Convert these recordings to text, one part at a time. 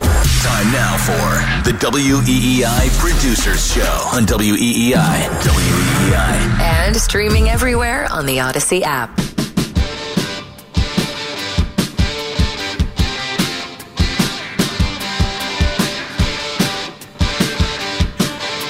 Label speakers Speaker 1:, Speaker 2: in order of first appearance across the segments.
Speaker 1: Time now for the WEEI Producers Show on WEEI. WEEI.
Speaker 2: And streaming everywhere on the Audacy app.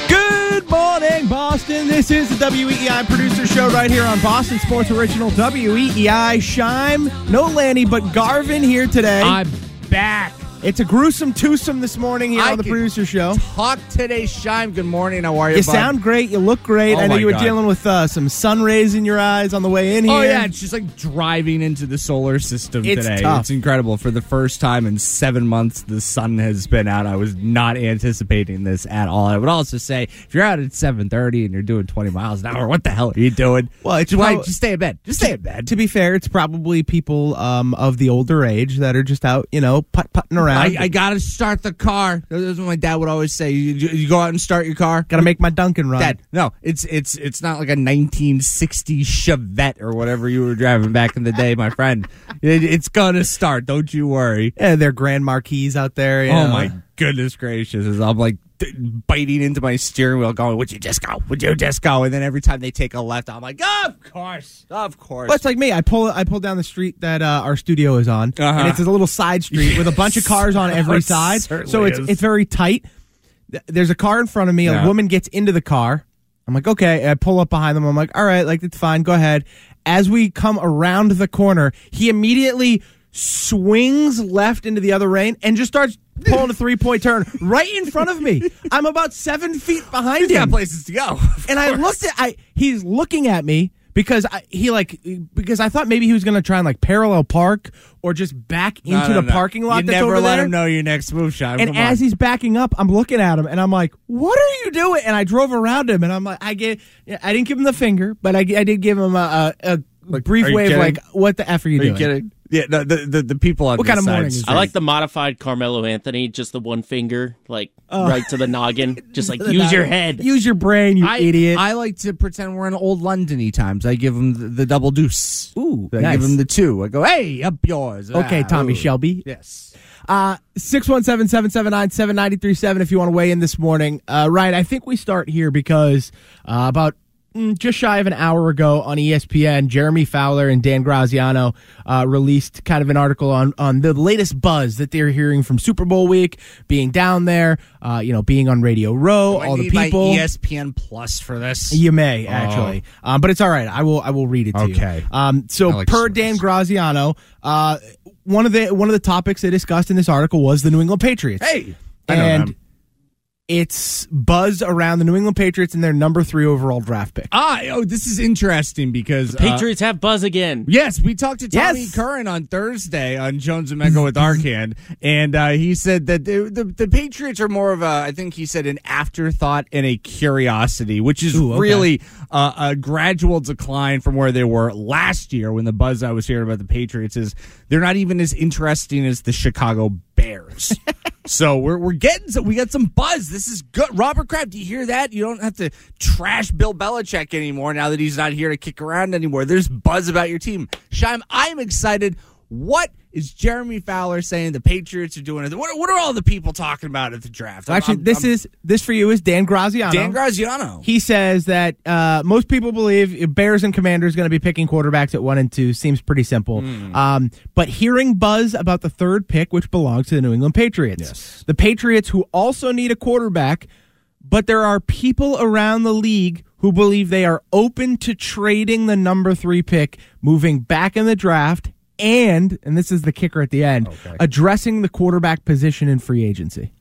Speaker 3: Good morning, Boston. This is the WEEI producer show right here on Boston Sports Original WEEI. Scheim, no Lanny, but Garvin here today.
Speaker 4: I'm back.
Speaker 3: It's a gruesome twosome this morning here
Speaker 4: I
Speaker 3: on the producer show.
Speaker 4: Talk today, Scheim. Good morning. How are you?
Speaker 3: You
Speaker 4: bud?
Speaker 3: sound great. You look great.
Speaker 4: Oh
Speaker 3: I know you were
Speaker 4: God.
Speaker 3: dealing with uh, some sun rays in your eyes on the way in here.
Speaker 4: Oh yeah, it's just like driving into the solar system
Speaker 3: It's
Speaker 4: today.
Speaker 3: tough.
Speaker 4: It's incredible. For the first time in seven months, the sun has been out. I was not anticipating this at all. I would also say, if you're out at seven thirty and you're doing twenty miles an hour, what the hell are you doing?
Speaker 3: Well, it's
Speaker 4: just, why,
Speaker 3: prob-
Speaker 4: just stay in bed. Just stay in bed.
Speaker 3: To be fair, it's probably people um, of the older age that are just out, you know, putt putting around.
Speaker 4: I, I gotta start the car. That's what my dad would always say. You, you- go out and start your car.
Speaker 3: Gotta make my Dunkin run.
Speaker 4: Dad, no, it's it's it's not like a 1960 Chevette or whatever you were driving back in the day, my friend. It, it's gonna start. Don't you worry.
Speaker 3: Yeah, they're Grand Marquis out there.
Speaker 4: Oh
Speaker 3: know.
Speaker 4: my goodness gracious! As I'm like biting into my steering wheel, going, "Would you just go? Would you just go?" And then every time they take a left, I'm like, "Of course, of course."
Speaker 3: Well, it's like me. I pull I pull down the street that uh, our studio is on,
Speaker 4: Uh-huh.
Speaker 3: and it's a little side street with a bunch of cars on every side. So it's
Speaker 4: is.
Speaker 3: it's very tight. There's a car in front of me.
Speaker 4: Yeah.
Speaker 3: A woman gets into the car. I'm like, okay. I pull up behind them. I'm like, all right, like it's fine. Go ahead. As we come around the corner, he immediately swings left into the other lane and just starts pulling a three point turn right in front of me. I'm about seven feet behind
Speaker 4: He's got
Speaker 3: him
Speaker 4: places to go.
Speaker 3: and I looked at I he's looking at me because I, he like because I thought maybe he was gonna try and like parallel park or just back into
Speaker 4: No, no,
Speaker 3: the
Speaker 4: no.
Speaker 3: parking lot
Speaker 4: You
Speaker 3: that's
Speaker 4: never
Speaker 3: over
Speaker 4: let
Speaker 3: there.
Speaker 4: him know your next move, Sean.
Speaker 3: And
Speaker 4: Come
Speaker 3: as
Speaker 4: on.
Speaker 3: he's backing up, I'm looking at him and I'm like, "What are you doing?" And I drove around him and I'm like, "I get, I didn't give him the finger, but I, I did give him a, a, a brief wave,
Speaker 4: kidding?
Speaker 3: like, what the f are you
Speaker 4: are
Speaker 3: doing?"
Speaker 4: you kidding? Yeah, no, the, the the people on
Speaker 3: What
Speaker 4: this
Speaker 3: kind of morning is
Speaker 5: I like the modified Carmelo Anthony, just the one finger, like right to the noggin. Just like use your head.
Speaker 3: Use your brain, you
Speaker 4: I,
Speaker 3: idiot.
Speaker 4: I like to pretend we're in old Londony times. I give him the, the double deuce.
Speaker 3: Ooh,
Speaker 4: I
Speaker 3: nice.
Speaker 4: give him the two. I go, hey, up yours.
Speaker 3: Okay,
Speaker 4: Ah,
Speaker 3: Tommy
Speaker 4: ooh.
Speaker 3: Shelby.
Speaker 4: Yes.
Speaker 3: Uh, 617-779-7937 if you want to weigh in this morning. Uh, Ryan, I think we start here because uh, about just shy of an hour ago on ESPN, Jeremy Fowler and Dan Graziano uh, released kind of an article on, on the latest buzz that they're hearing from Super Bowl week, being down there, uh, you know, being on Radio Row, all the people.
Speaker 4: ESPN Plus for this.
Speaker 3: You may actually, um, but it's all right. I will. I will read it to you.
Speaker 4: Okay.
Speaker 3: Um, so
Speaker 4: like
Speaker 3: per
Speaker 4: stories.
Speaker 3: Dan Graziano, uh, one of the one of the topics they discussed in this article was the New England Patriots.
Speaker 4: Hey, I know
Speaker 3: and
Speaker 4: them.
Speaker 3: It's buzz around the New England Patriots and their number three overall draft pick.
Speaker 4: Ah, oh, this is interesting because uh,
Speaker 5: Patriots have buzz again.
Speaker 4: Yes, we talked to Tommy
Speaker 3: Yes.
Speaker 4: Curran on Thursday on Jones and Mego with Arcand, and uh, he said that the, the the Patriots are more of a, I think he said, an afterthought and a curiosity, which is
Speaker 3: Ooh, okay.
Speaker 4: really uh, a gradual decline from where they were last year. When the buzz I was hearing about the Patriots is they're not even as interesting as the Chicago Bears. so we're we're getting some, we got some buzz. This is good. Robert Kraft, do you hear that? You don't have to trash Bill Belichick anymore now that he's not here to kick around anymore. There's buzz about your team. Scheim, I'm excited. What is Jeremy Fowler saying the Patriots are doing? What, what are all the people talking about at the draft? I'm-
Speaker 3: Actually,
Speaker 4: I'm-
Speaker 3: this
Speaker 4: I'm-
Speaker 3: is this for you is Dan Graziano.
Speaker 4: Dan Graziano.
Speaker 3: He says that uh, most people believe Bears and Commanders going to be picking quarterbacks at one and two. Seems pretty simple.
Speaker 4: Hmm.
Speaker 3: Um, but hearing buzz about the third pick, which belongs to the New England Patriots, the Patriots who also need a quarterback, but there are people around the league who believe they are open to trading the number three pick, moving back in the draft, and and this is the kicker at the end, addressing the quarterback position in free agency.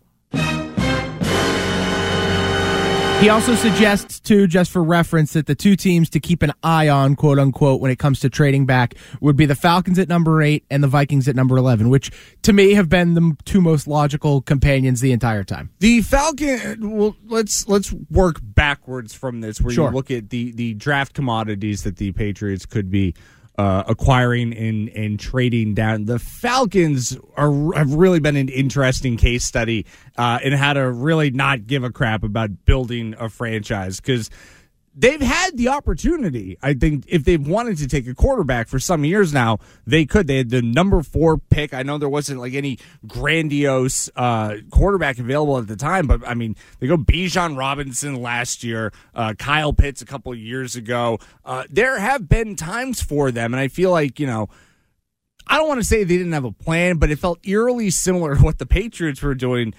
Speaker 3: He also suggests, too, just for reference, that the two teams to keep an eye on, quote unquote, when it comes to trading back would be the Falcons at number eight and the Vikings at number 11, which to me have been the two most logical companions the entire time.
Speaker 4: The Falcon. Well, let's let's work backwards from this, where
Speaker 3: Sure.
Speaker 4: you look at the the draft commodities that the Patriots could be uh, acquiring and and trading down. The Falcons are have really been an interesting case study uh, in how to really not give a crap about building a franchise because they've had the opportunity. I think if they've wanted to take a quarterback for some years now, they could. They had the number four pick. I know there wasn't like any grandiose uh, quarterback available at the time, but I mean, they go Bijan Robinson last year, uh, Kyle Pitts a couple years ago. Uh, there have been times for them, and I feel like you know. I don't want to say they didn't have a plan, but it felt eerily similar to what the Patriots were doing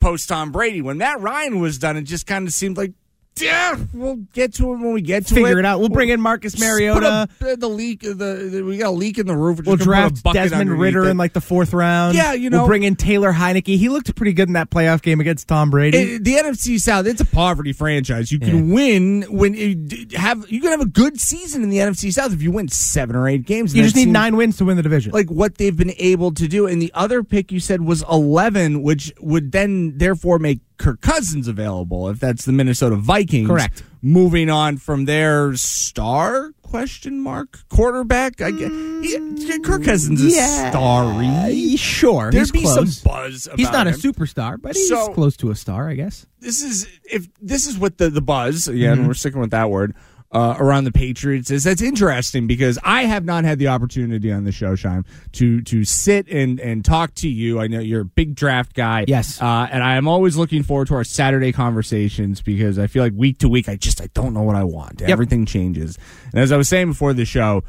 Speaker 4: post Tom Brady. When Matt Ryan was done, it just kind of seemed like, yeah, we'll get to it when we get to
Speaker 3: Figure
Speaker 4: it.
Speaker 3: Figure it out. We'll bring in Marcus Mariota.
Speaker 4: a- uh, the leak, uh, the, the we got a leak in the roof. We're
Speaker 3: We'll
Speaker 4: just gonna put a
Speaker 3: draft Desmond Ridder
Speaker 4: it.
Speaker 3: in like the fourth round.
Speaker 4: Yeah, you know-
Speaker 3: We'll bring in Taylor Heinicke. He looked pretty good in that playoff game against Tom Brady.
Speaker 4: It- the NFC South, it's a poverty franchise. You can win when you d- have you can have a good season in the NFC South if you win seven or eight games.
Speaker 3: you just need nine wins to win the division.
Speaker 4: Like what they've been able to do, and the other pick you said was eleven, which would then therefore make Kirk Cousins available if that's the Minnesota Vikings.
Speaker 3: Correct.
Speaker 4: Moving on from their star question mark quarterback, I guess he, Kirk Cousins is starry.
Speaker 3: sure,
Speaker 4: There'd
Speaker 3: he's
Speaker 4: be
Speaker 3: close.
Speaker 4: some buzz. About
Speaker 3: He's not a superstar, but he's
Speaker 4: So-
Speaker 3: close to a star, I guess.
Speaker 4: this is if this is what the the buzz again
Speaker 3: Mm-hmm.
Speaker 4: we're sticking with that word uh, around the Patriots is that's interesting because I have not had the opportunity on the show, Scheim, to to sit and and talk to you. I know you're a big draft guy,
Speaker 3: Yes.
Speaker 4: uh, and I am always looking forward to our Saturday conversations because I feel like week to week I just I don't know what I want. Everything changes, and as I was saying before the show.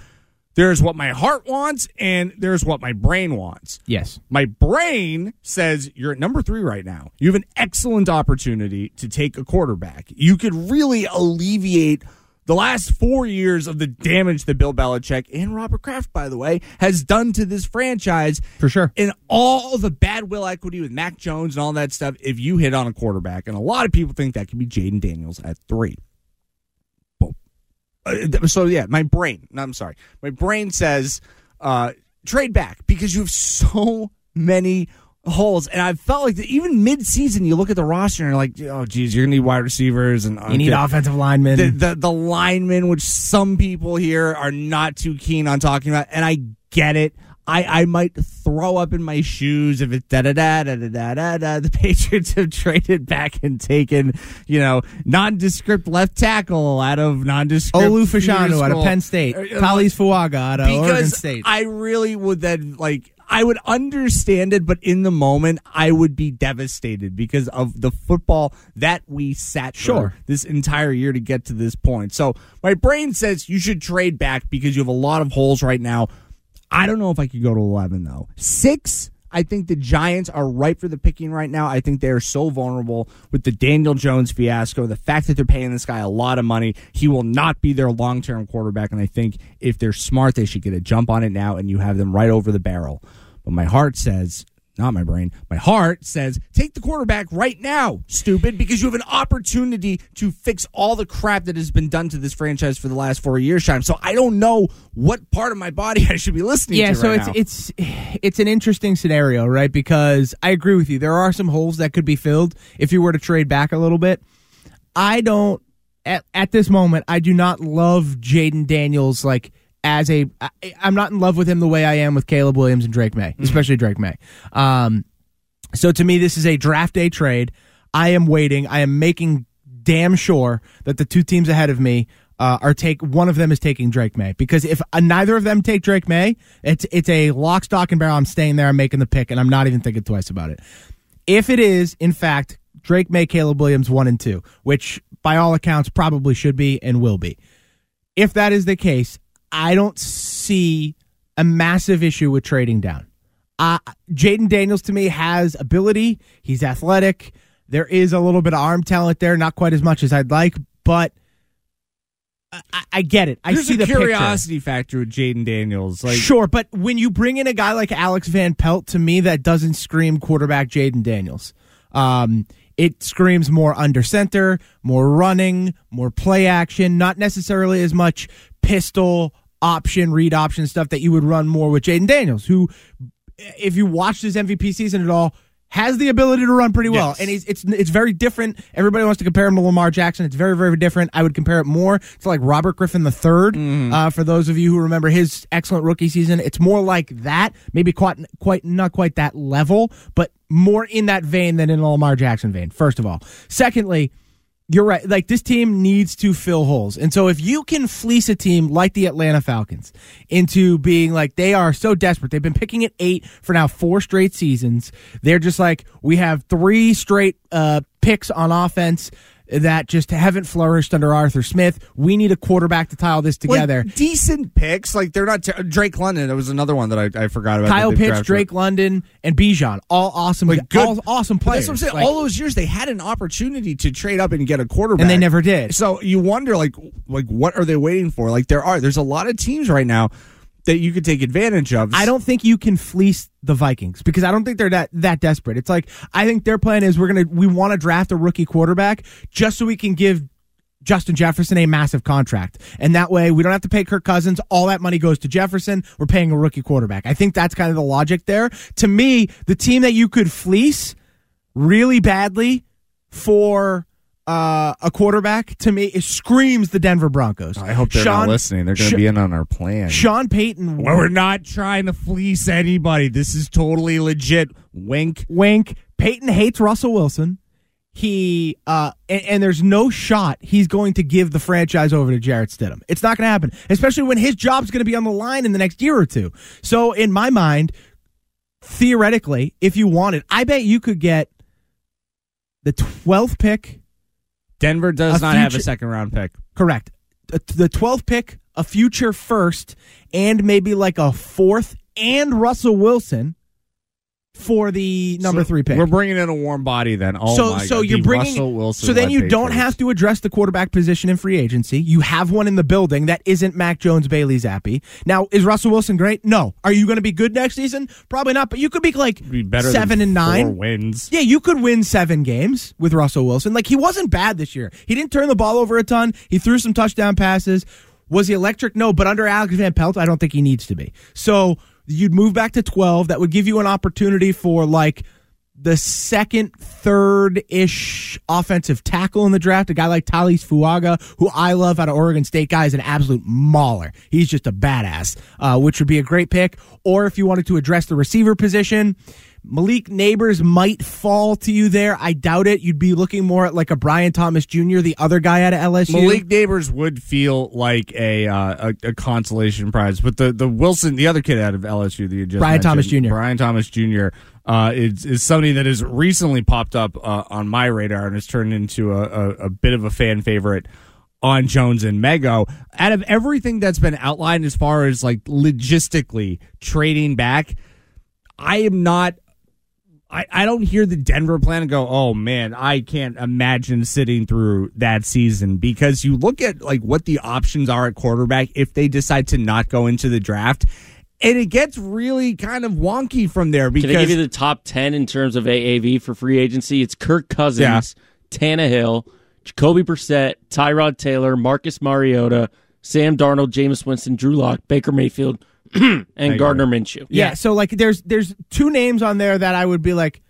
Speaker 4: There's what my heart wants, and there's what my brain wants.
Speaker 3: Yes.
Speaker 4: My brain says you're at number three right now. You have an excellent opportunity to take a quarterback. You could really alleviate the last four years of the damage that Bill Belichick and Robert Kraft, by the way, has done to this franchise.
Speaker 3: For sure.
Speaker 4: And all the bad will equity with Mac Jones and all that stuff, if you hit on a quarterback. And a lot of people think that could be Jayden Daniels at three. Uh, so yeah, my brain. No, I'm sorry. My brain says uh, trade back because you have so many holes. And I felt like the, even mid-season, you look at the roster and you're like, oh, geez, you're gonna need wide receivers and
Speaker 3: you need offensive linemen.
Speaker 4: The, the the linemen, which some people here are not too keen on talking about, and I get it. I, I might throw up in my shoes if it's da da da da da da da. The Patriots have traded back and taken, you know, nondescript left tackle out of nondescript.
Speaker 3: Olu Fashanu out of Penn State.
Speaker 4: Uh,
Speaker 3: Taliese Fuaga out of Oregon State.
Speaker 4: I really would then like I would understand it, but in the moment I would be devastated because of the football that we sat
Speaker 3: Sure.
Speaker 4: for this entire year to get to this point. So my brain says you should trade back because you have a lot of holes right now. I don't know if I could go to eleven though. Six. I think the Giants are ripe for the picking right now. I think they are so vulnerable with the Daniel Jones fiasco. The fact that they're paying this guy a lot of money, he will not be their long term quarterback. And I think if they're smart, they should get a jump on it now and you have them right over the barrel. But my heart says, not my brain, my heart says, take the quarterback right now, stupid, because you have an opportunity to fix all the crap that has been done to this franchise for the last four years, Scheim. So I don't know what part of my body I should be listening
Speaker 3: yeah,
Speaker 4: to.
Speaker 3: so
Speaker 4: right
Speaker 3: it's
Speaker 4: now.
Speaker 3: it's it's an interesting scenario, right? Because I agree with you. There are some holes that could be filled if you were to trade back a little bit. I don't at, at this moment. I do not love Jayden Daniels like as a. I, I'm not in love with him the way I am with Caleb Williams and Drake Maye, especially Drake Maye. Um, so to me, this is a draft day trade. I am waiting. I am making damn sure that the two teams ahead of me uh, are take one of them is taking Drake Maye because if uh, neither of them take Drake Maye, it's it's a lock, stock, and barrel. I'm staying there. I'm making the pick, and I'm not even thinking twice about it. If it is, in fact, Drake Maye, Caleb Williams, one and two, which by all accounts probably should be and will be. If that is the case, I don't see a massive issue with trading down. Uh, Jayden Daniels to me has ability. He's athletic. There is a little bit of arm talent there, not quite as much as I'd like, but I, I get it. I
Speaker 4: There's
Speaker 3: see
Speaker 4: a
Speaker 3: the picture.
Speaker 4: curiosity factor with Jayden Daniels. Like,
Speaker 3: sure, but when you bring in a guy like Alex Van Pelt, to me, that doesn't scream quarterback Jayden Daniels. Um, it screams more under center, more running, more play action, not necessarily as much pistol option, read option stuff that you would run more with Jayden Daniels, who, if you watched his MVP season at all, has the ability to run pretty well,
Speaker 4: Yes.
Speaker 3: and he's it's it's very different. Everybody wants to compare him to Lamar Jackson. It's very very different. I would compare it more to like Robert Griffin the 3rd Uh, for those of you who remember his excellent rookie season, it's more like that. Maybe quite quite not quite that level, but more in that vein than in Lamar Jackson vein. First of all, secondly. You're right. Like this team needs to fill holes. And so if you can fleece a team like the Atlanta Falcons into being like they are so desperate. They've been picking at 8 for now 4 straight seasons. They're just like we have 3 straight uh picks on offense that just haven't flourished under Arthur Smith. We need a quarterback to tie all this together.
Speaker 4: Like, decent picks. Like they're not ter- Drake London. That was another one that I, I forgot about.
Speaker 3: Kyle Pitts. Drake London, and Bijan, all awesome,
Speaker 4: Like, good-
Speaker 3: all awesome players.
Speaker 4: That's what I'm saying.
Speaker 3: Like-
Speaker 4: All those years they had an opportunity to trade up and get a quarterback,
Speaker 3: and they never did.
Speaker 4: So you wonder, like, like what are they waiting for? Like there are, there's a lot of teams right now that you could take advantage of.
Speaker 3: I don't think you can fleece the Vikings because I don't think they're that that desperate. It's like I think their plan is we're gonna we want to draft a rookie quarterback just so we can give Justin Jefferson a massive contract, and that way we don't have to pay Kirk Cousins. All that money goes to Jefferson. We're paying a rookie quarterback. I think that's kind of the logic there. To me, the team that you could fleece really badly for. Uh, a quarterback to me it screams the Denver Broncos.
Speaker 4: I hope they're
Speaker 3: Sean,
Speaker 4: not listening. They're going to
Speaker 3: Sha-
Speaker 4: be in on our plan.
Speaker 3: Sean Payton.
Speaker 4: well, we're not trying to fleece anybody. This is totally legit. Wink.
Speaker 3: wink. Payton hates Russell Wilson. He uh and, and there's no shot he's going to give the franchise over to Jarrett Stidham. It's not going to happen, especially when his job's going to be on the line in the next year or two. So in my mind, theoretically, if you wanted, I bet you could get the 12th pick,
Speaker 4: Denver does not have a second round pick.
Speaker 3: correct. The 12th pick, a future first, and maybe like a fourth and Russell Wilson for the number
Speaker 4: So
Speaker 3: 3 pick.
Speaker 4: We're bringing in a warm body then. Oh
Speaker 3: so so
Speaker 4: God.
Speaker 3: you're
Speaker 4: The
Speaker 3: bringing so then you don't
Speaker 4: Patriots.
Speaker 3: have to address the quarterback position in free agency. You have one in the building that isn't Mac Jones, Bailey Zappe. Now is Russell Wilson great? No. Are you going to be good next season? Probably not. But you could be like
Speaker 4: be better
Speaker 3: seven and nine.
Speaker 4: wins.
Speaker 3: Yeah, you could win seven games with Russell Wilson. Like he wasn't bad this year. He didn't turn the ball over a ton. He threw some touchdown passes. Was he electric? No, but under Alex Van Pelt, I don't think he needs to be. So you'd move back to twelve. That would give you an opportunity for like the second, third ish offensive tackle in the draft, a guy like Taliese Fuaga, who I love out of Oregon State, guy is an absolute mauler. He's just a badass, uh, which would be a great pick. Or if you wanted to address the receiver position, Malik Nabers might fall to you there. I doubt it. You'd be looking more at like a Brian Thomas Jr., the other guy out of LSU.
Speaker 4: Malik Nabers would feel like a, uh, a a consolation prize, but the, the Wilson, the other kid out of LSU, the
Speaker 3: Brian Thomas Jr..
Speaker 4: Brian Thomas Jr. Uh, is is somebody that has recently popped up uh, on my radar and has turned into a, a, a bit of a fan favorite on Jones and Mego. Out of everything that's been outlined as far as like logistically trading back, I am not I, I don't hear the Denver plan and go, oh man, I can't imagine sitting through that season because you look at like what the options are at quarterback if they decide to not go into the draft. And it gets really kind of wonky from there because
Speaker 5: Can I give you the top 10 in terms of AAV for free agency? It's Kirk Cousins, Tannehill, Jacoby Brissett, Tyrod Taylor, Marcus Mariota, Sam Darnold, Jameis Winston, Drew Lock, Baker Mayfield, and Gardner Minshew.
Speaker 3: Yeah, so like there's there's two names on there that I would be like,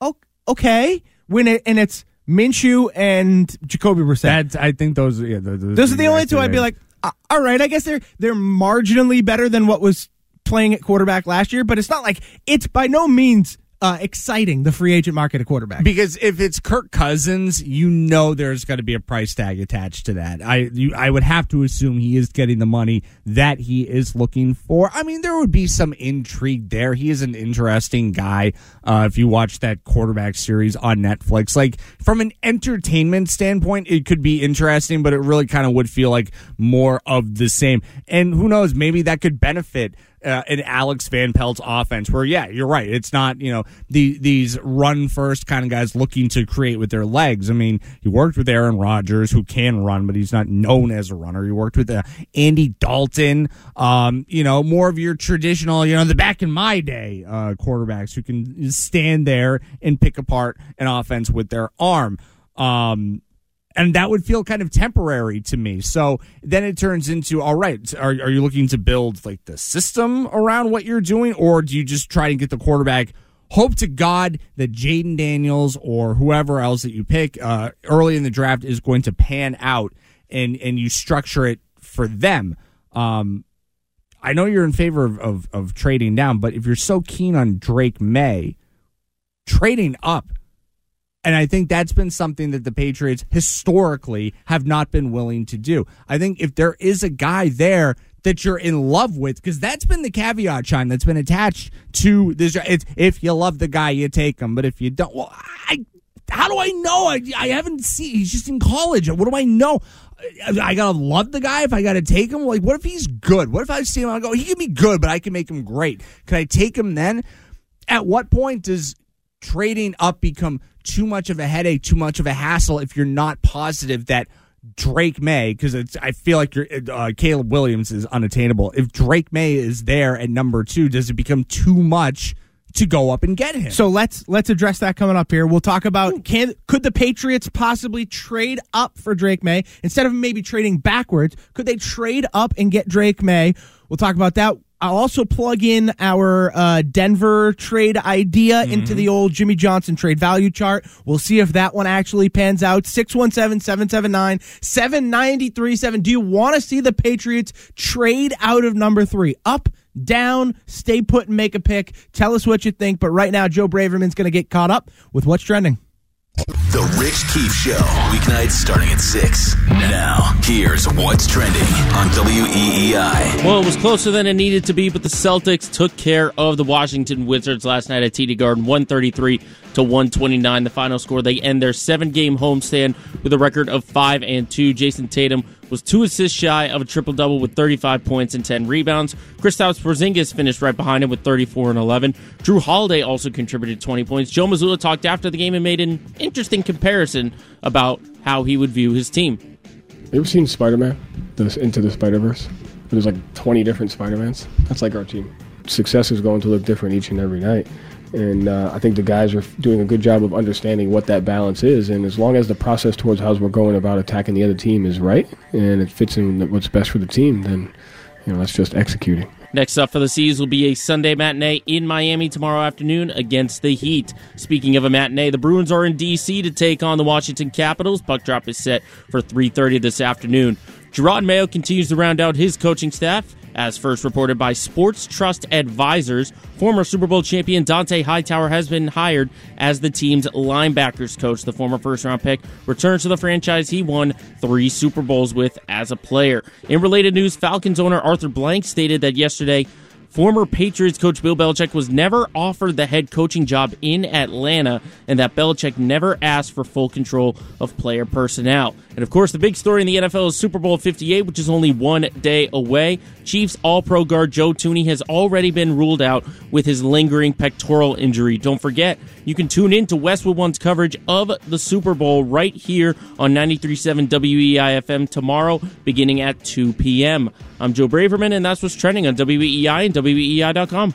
Speaker 3: oh, okay, when it and it's Minshew and Jacoby Brissett.
Speaker 4: that I think those yeah those,
Speaker 3: Those are the only two I'd be like, uh, all right, I guess they're they're marginally better than what was playing at quarterback last year, but it's not like it's by no means uh, exciting the free agent market at quarterback.
Speaker 4: Because if it's Kirk Cousins, you know there's going to be a price tag attached to that. I you, I would have to assume he is getting the money that he is looking for. I mean, there would be some intrigue there. He is an interesting guy. Uh, if you watch that quarterback series on Netflix, like from an entertainment standpoint, it could be interesting, but it really kind of would feel like more of the same. And who knows, maybe that could benefit uh, an Alex Van Pelt's offense where, yeah, you're right. It's not, you know, the, these run first kind of guys looking to create with their legs. I mean, he worked with Aaron Rodgers, who can run, but he's not known as a runner. He worked with uh, Andy Dalton, um, you know, more of your traditional, you know, the back in my day uh, quarterbacks who can stand there and pick apart an offense with their arm. Um, and that would feel kind of temporary to me. So then it turns into all right, are, are you looking to build like the system around what you're doing, or do you just try and get the quarterback? Hope to God that Jayden Daniels or whoever else that you pick uh, early in the draft is going to pan out, and and you structure it for them. Um, I know you're in favor of, of, of trading down, but if you're so keen on Drake Maye, trading up and I think that's been something that the Patriots historically have not been willing to do. I think if there is a guy there that you're in love with, because that's been the caveat, Sean, that's been attached to this. It's if you love the guy, you take him. But if you don't, well, I how do I know? I, I haven't seen. He's just in college. What do I know? I, I gotta love the guy if I gotta take him. Like, what if he's good? What if I see him? I go, he can be good, but I can make him great. Can I take him then? At what point does trading up become too much of a headache, too much of a hassle if you're not positive that Drake Maye, because I feel like uh, Caleb Williams is unattainable. If Drake Maye is there at number two, does it become too much? to go up and get him.
Speaker 3: So let's let's address that coming up here. We'll talk about can could the Patriots possibly trade up for Drake Maye instead of maybe trading backwards? Could they trade up and get Drake Maye? We'll talk about that. I'll also plug in our uh, Denver trade idea mm-hmm. into the old Jimmy Johnson trade value chart. We'll see if that one actually pans out. 617 779 7937. Do you want to see the Patriots trade out of number three? Up, down, stay put and make a pick. Tell us what you think. But right now, Joe Braverman's going to get caught up with what's trending.
Speaker 1: The Rich Keefe Show, weeknights starting at 6. Now, here's what's trending on WEEI.
Speaker 5: Well, it was closer than it needed to be, but the Celtics took care of the Washington Wizards last night at TD Garden, 133 to 129. The final score, they end their seven game homestand with a record of 5 and 2. Jayson Tatum was two assists shy of a triple double with 35 points and 10 rebounds. Kristaps Porzingis finished right behind him with 34 and 11. Jrue Holiday also contributed 20 points. Joe Mazzulla talked after the game and made an interesting comparison about how he would view his team.
Speaker 6: You ever seen Spider Man? Into the Spider Verse? There's like 20 different Spider Mans. That's like our team. Success is going to look different each and every night. And uh, I think the guys are doing a good job of understanding what that balance is. And as long as the process towards how we're going about attacking the other team is right and it fits in what's best for the team, then you know that's just executing.
Speaker 5: Next up for the C's will be a Sunday matinee in Miami tomorrow afternoon against the Heat. Speaking of a matinee, the Bruins are in D.C. to take on the Washington Capitals. Puck drop is set for 3.30 this afternoon. Jerod Mayo continues to round out his coaching staff. As first reported by Sports Trust Advisors, former Super Bowl champion Dont'a Hightower has been hired as the team's linebackers coach. The former first round pick returns to the franchise he won three Super Bowls with as a player. In related news, Falcons owner Arthur Blank stated that yesterday Former Patriots coach Bill Belichick was never offered the head coaching job in Atlanta, and that Belichick never asked for full control of player personnel. And of course, the big story in the NFL is Super Bowl 58, which is only one day away. Chiefs All Pro guard Joe Thuney has already been ruled out with his lingering pectoral injury. Don't forget, you can tune in to Westwood One's coverage of the Super Bowl right here on 93.7 WEEI FM tomorrow, beginning at 2 p.m. I'm Joe Braverman, and that's what's trending on WEEI and WEEI.com.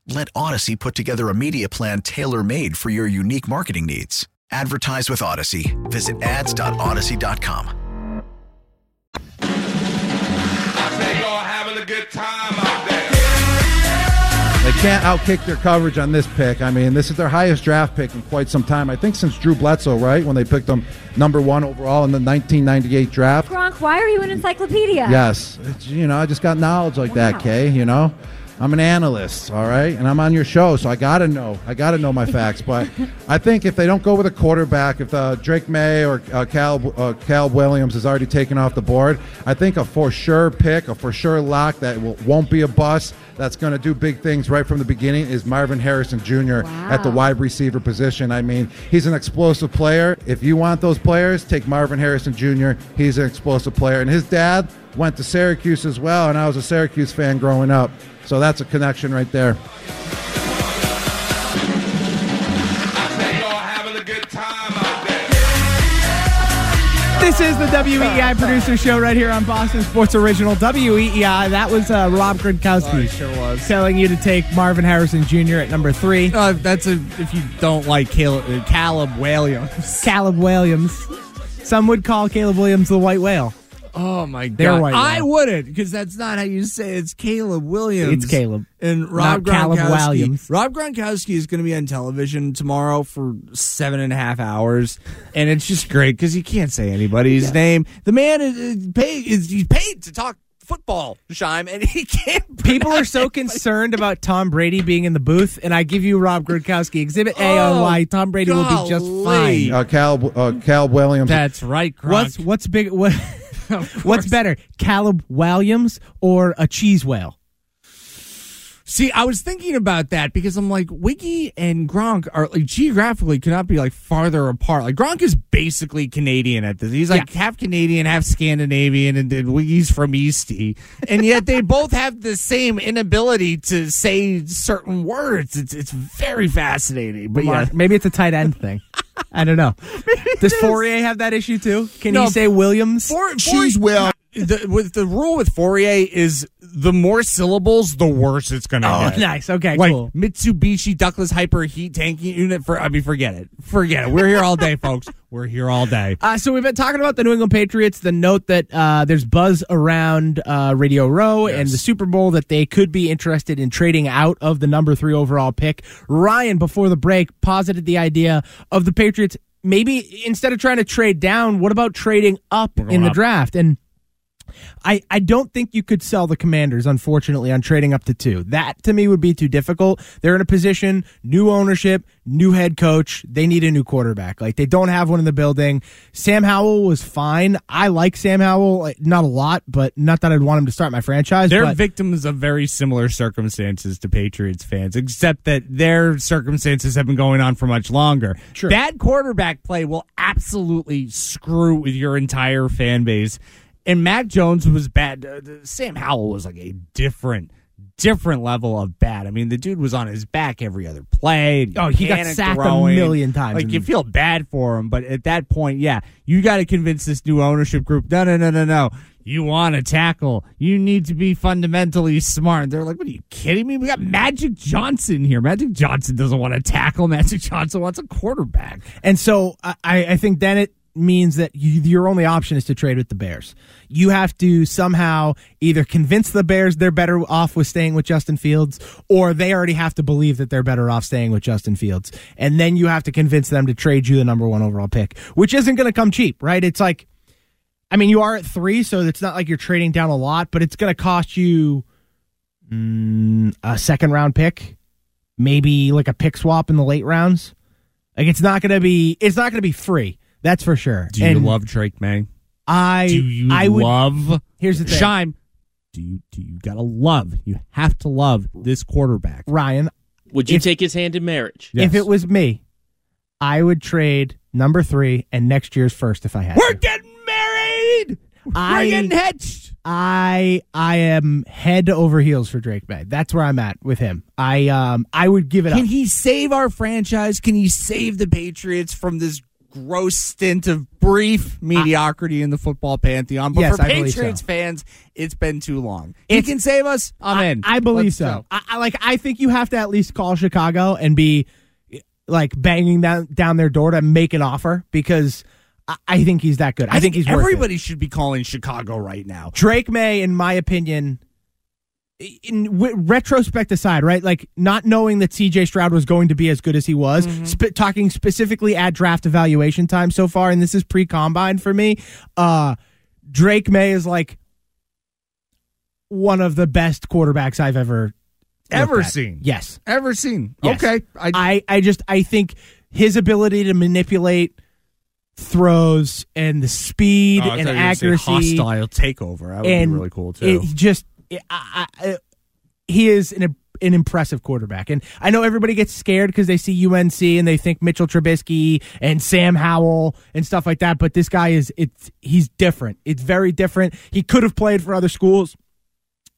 Speaker 7: Let Audacy put together a media plan tailor made for your unique marketing needs. Advertise with Audacy. Visit ads.audacy.com.
Speaker 8: They can't outkick their coverage on this pick. I mean, this is their highest draft pick in quite some time. I think since Drew Bledsoe, right? When they picked him number one overall in the 1998 draft.
Speaker 9: Gronk, why are you an encyclopedia?
Speaker 8: Yes. It's, you know, I just got knowledge like that, Kay, you know? I'm an analyst, all right? And I'm on your show, so I got to know. I got to know my facts. But I think if they don't go with a quarterback, if uh, Drake Maye or uh, Cal, uh, Cal Williams is already taken off the board, I think a for sure pick, a for sure lock that will, won't be a bust, that's going to do big things right from the beginning is Marvin Harrison Jr. at the wide receiver position. I mean, he's an explosive player. If you want those players, take Marvin Harrison Jr. He's an explosive player. And his dad went to Syracuse as well, and I was a Syracuse fan growing up. So that's a connection right there.
Speaker 3: This is the WEEI producer show right here on Boston Sports Original WEEI. That was uh, Rob Gronkowski.
Speaker 4: Oh, sure was.
Speaker 3: Telling you to take Marvin Harrison Jr. at number three.
Speaker 4: Uh, that's a if you don't like Caleb, uh, Caleb Williams.
Speaker 3: Caleb Williams. Some would call Caleb Williams the white whale.
Speaker 4: Oh my
Speaker 3: They're
Speaker 4: god!
Speaker 3: white
Speaker 4: I wouldn't because that's not how you say it. it's Caleb Williams.
Speaker 3: It's Caleb.
Speaker 4: and Rob
Speaker 3: Not Caleb
Speaker 4: Gronkowski.
Speaker 3: Williams.
Speaker 4: Rob Gronkowski is going to be on television tomorrow for seven and a half hours, and it's just great because you can't say anybody's name. The man is, is paid. Is, he's paid to talk football, Scheim, and he can't.
Speaker 3: People are so concerned about Tom Brady being in the booth, and I give you Rob Gronkowski Exhibit A on
Speaker 4: Oh,
Speaker 3: why Tom Brady will be just
Speaker 4: golly.
Speaker 3: fine.
Speaker 8: Uh, Cal, uh, Cal Williams.
Speaker 4: That's right, Gronk.
Speaker 3: What's what's big? What, what's better, Caleb Williams or a cheese whale?
Speaker 4: See, I was thinking about that because I'm like, Wiggy and Gronk are like geographically could not be like farther apart. Like Gronk is basically Canadian at this. He's like half Canadian, half Scandinavian, and then Wiggy's from Eastie. And yet they both have the same inability to say certain words. It's it's very fascinating. But yeah,
Speaker 3: maybe it's a tight end thing. I don't know. Does Fauria have that issue too? Can
Speaker 4: No,
Speaker 3: he say Williams?
Speaker 4: For, Cheese will. The, with the rule with Fauria is the more syllables, the worse it's going to
Speaker 3: Oh,
Speaker 4: get.
Speaker 3: nice. Okay,
Speaker 4: like
Speaker 3: cool.
Speaker 4: Mitsubishi Ductless Hyper Heat Tank Unit. For I mean, forget it. Forget it. We're here all day, folks. We're here all day.
Speaker 3: Uh, so we've been talking about the New England Patriots. The note that uh, there's buzz around uh, Radio Row and the Super Bowl that they could be interested in trading out of the number three overall pick. Ryan, before the break, posited the idea of the Patriots maybe instead of trying to trade down, what about trading up in the
Speaker 4: up.
Speaker 3: draft? And I, I don't think you could sell the commanders, unfortunately, on trading up to two. That to me would be too difficult. They're in a position, new ownership, new head coach. They need a new quarterback. Like they don't have one in the building. Sam Howell was fine. I like Sam Howell, not a lot, but not that I'd want him to start my franchise.
Speaker 4: They're
Speaker 3: but
Speaker 4: victims of very similar circumstances to Patriots fans, except that their circumstances have been going on for much longer.
Speaker 3: Sure.
Speaker 4: Bad quarterback play will absolutely screw with your entire fan base. And Mac Jones was bad. Sam Howell was like a different, different level of bad. I mean, the dude was on his back every other play.
Speaker 3: Oh, he got sacked a million times.
Speaker 4: Like you feel bad for him, but at that point, yeah, you got to convince this new ownership group. No, no, no, no, no. You want to tackle. You need to be fundamentally smart. They're like, what are you kidding me? We got Magic Johnson here. Magic Johnson doesn't want to tackle. Magic Johnson wants a quarterback.
Speaker 3: And so I, I think then it means that you, your only option is to trade with the Bears. You have to somehow either convince the Bears they're better off with staying with Justin Fields, or they already have to believe that they're better off staying with Justin Fields. And then you have to convince them to trade you the number one overall pick, which isn't going to come cheap, right? It's like, I mean, you are at three, so it's not like you're trading down a lot, but it's going to cost you mm, a second round pick, maybe like a pick swap in the late rounds. Like it's not going to be, it's not going to be free. That's for sure.
Speaker 4: Do you
Speaker 3: And
Speaker 4: love Drake Maye?
Speaker 3: I
Speaker 4: Do you
Speaker 3: I would
Speaker 4: love?
Speaker 3: Here's the thing.
Speaker 4: Scheim. Do you do you gotta love? You have to love this quarterback.
Speaker 3: Ryan.
Speaker 5: Would you
Speaker 3: If-
Speaker 5: take his hand in marriage?
Speaker 3: If it was me, I would trade number three and next year's first if I had.
Speaker 4: We're
Speaker 3: to.
Speaker 4: getting married.
Speaker 3: I-
Speaker 4: We're getting hitched.
Speaker 3: I I am head over heels for Drake Maye. That's where I'm at with him. I um I would give it
Speaker 4: Can
Speaker 3: up.
Speaker 4: Can he save our franchise? Can he save the Patriots from this gross stint of brief mediocrity in the football pantheon? But
Speaker 3: Yes,
Speaker 4: for
Speaker 3: I
Speaker 4: Patriots
Speaker 3: so.
Speaker 4: fans, it's been too long.
Speaker 3: It's-
Speaker 4: he can save us. I'm
Speaker 3: I,
Speaker 4: in.
Speaker 3: I believe
Speaker 4: Let's
Speaker 3: so. I, I like. I think you have to at least call Chicago and be like banging down down their door to make an offer because I, I think he's that good. I, think, he's worth it.
Speaker 4: everybody should be calling Chicago right now.
Speaker 3: Drake Maye, in my opinion, in w- retrospect aside, right? Like not knowing that CJ Stroud was going to be as good as he was,
Speaker 4: Mm-hmm.
Speaker 3: sp- talking specifically at draft evaluation time so far, and this is pre combine for me. Uh, Drake Maye is like one of the best quarterbacks I've ever
Speaker 4: Ever seen.
Speaker 3: Yes.
Speaker 4: Ever seen?
Speaker 3: Yes.
Speaker 4: Okay. I,
Speaker 3: I, I just I think his ability to manipulate throws and the speed
Speaker 4: Oh,
Speaker 3: and
Speaker 4: thought you were gonna say
Speaker 3: accuracy
Speaker 4: hostile takeover. That would be really cool too.
Speaker 3: It just I, he is an an impressive quarterback, and I know everybody gets scared because they see UNC and they think Mitchell Trubisky and Sam Howell and stuff like that. But this guy is it's he's different. It's very different. He could have played for other schools.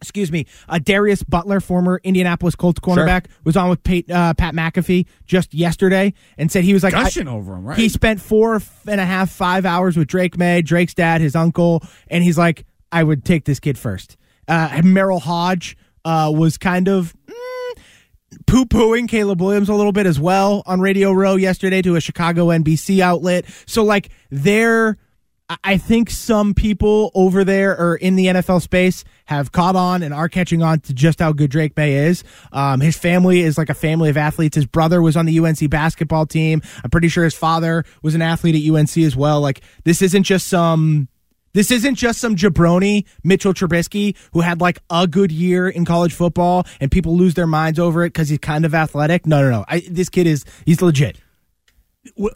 Speaker 3: Excuse me, uh, Darius Butler, former Indianapolis Colts cornerback, was on with Pat, uh, Pat McAfee just yesterday and said he was like
Speaker 4: Gushing over him, right?
Speaker 3: he spent four and a half, five hours with Drake Maye, Drake's dad, his uncle, and he's like, I would take this kid first. Uh, Merril Hoge uh, was kind of mm, poo pooing Caleb Williams a little bit as well on Radio Row yesterday to a Chicago NBC outlet. So, like, they're. I- think some people over there or in the NFL space have caught on and are catching on to just how good Drake Maye is. Um, his family is like a family of athletes. His brother was on the UNC basketball team. I'm pretty sure his father was an athlete at UNC as well. Like this isn't just some. This isn't just some jabroni, Mitchell Trubisky, who had like a good year in college football and people lose their minds over it because he's kind of athletic. No, no, no. I, this kid is, he's legit.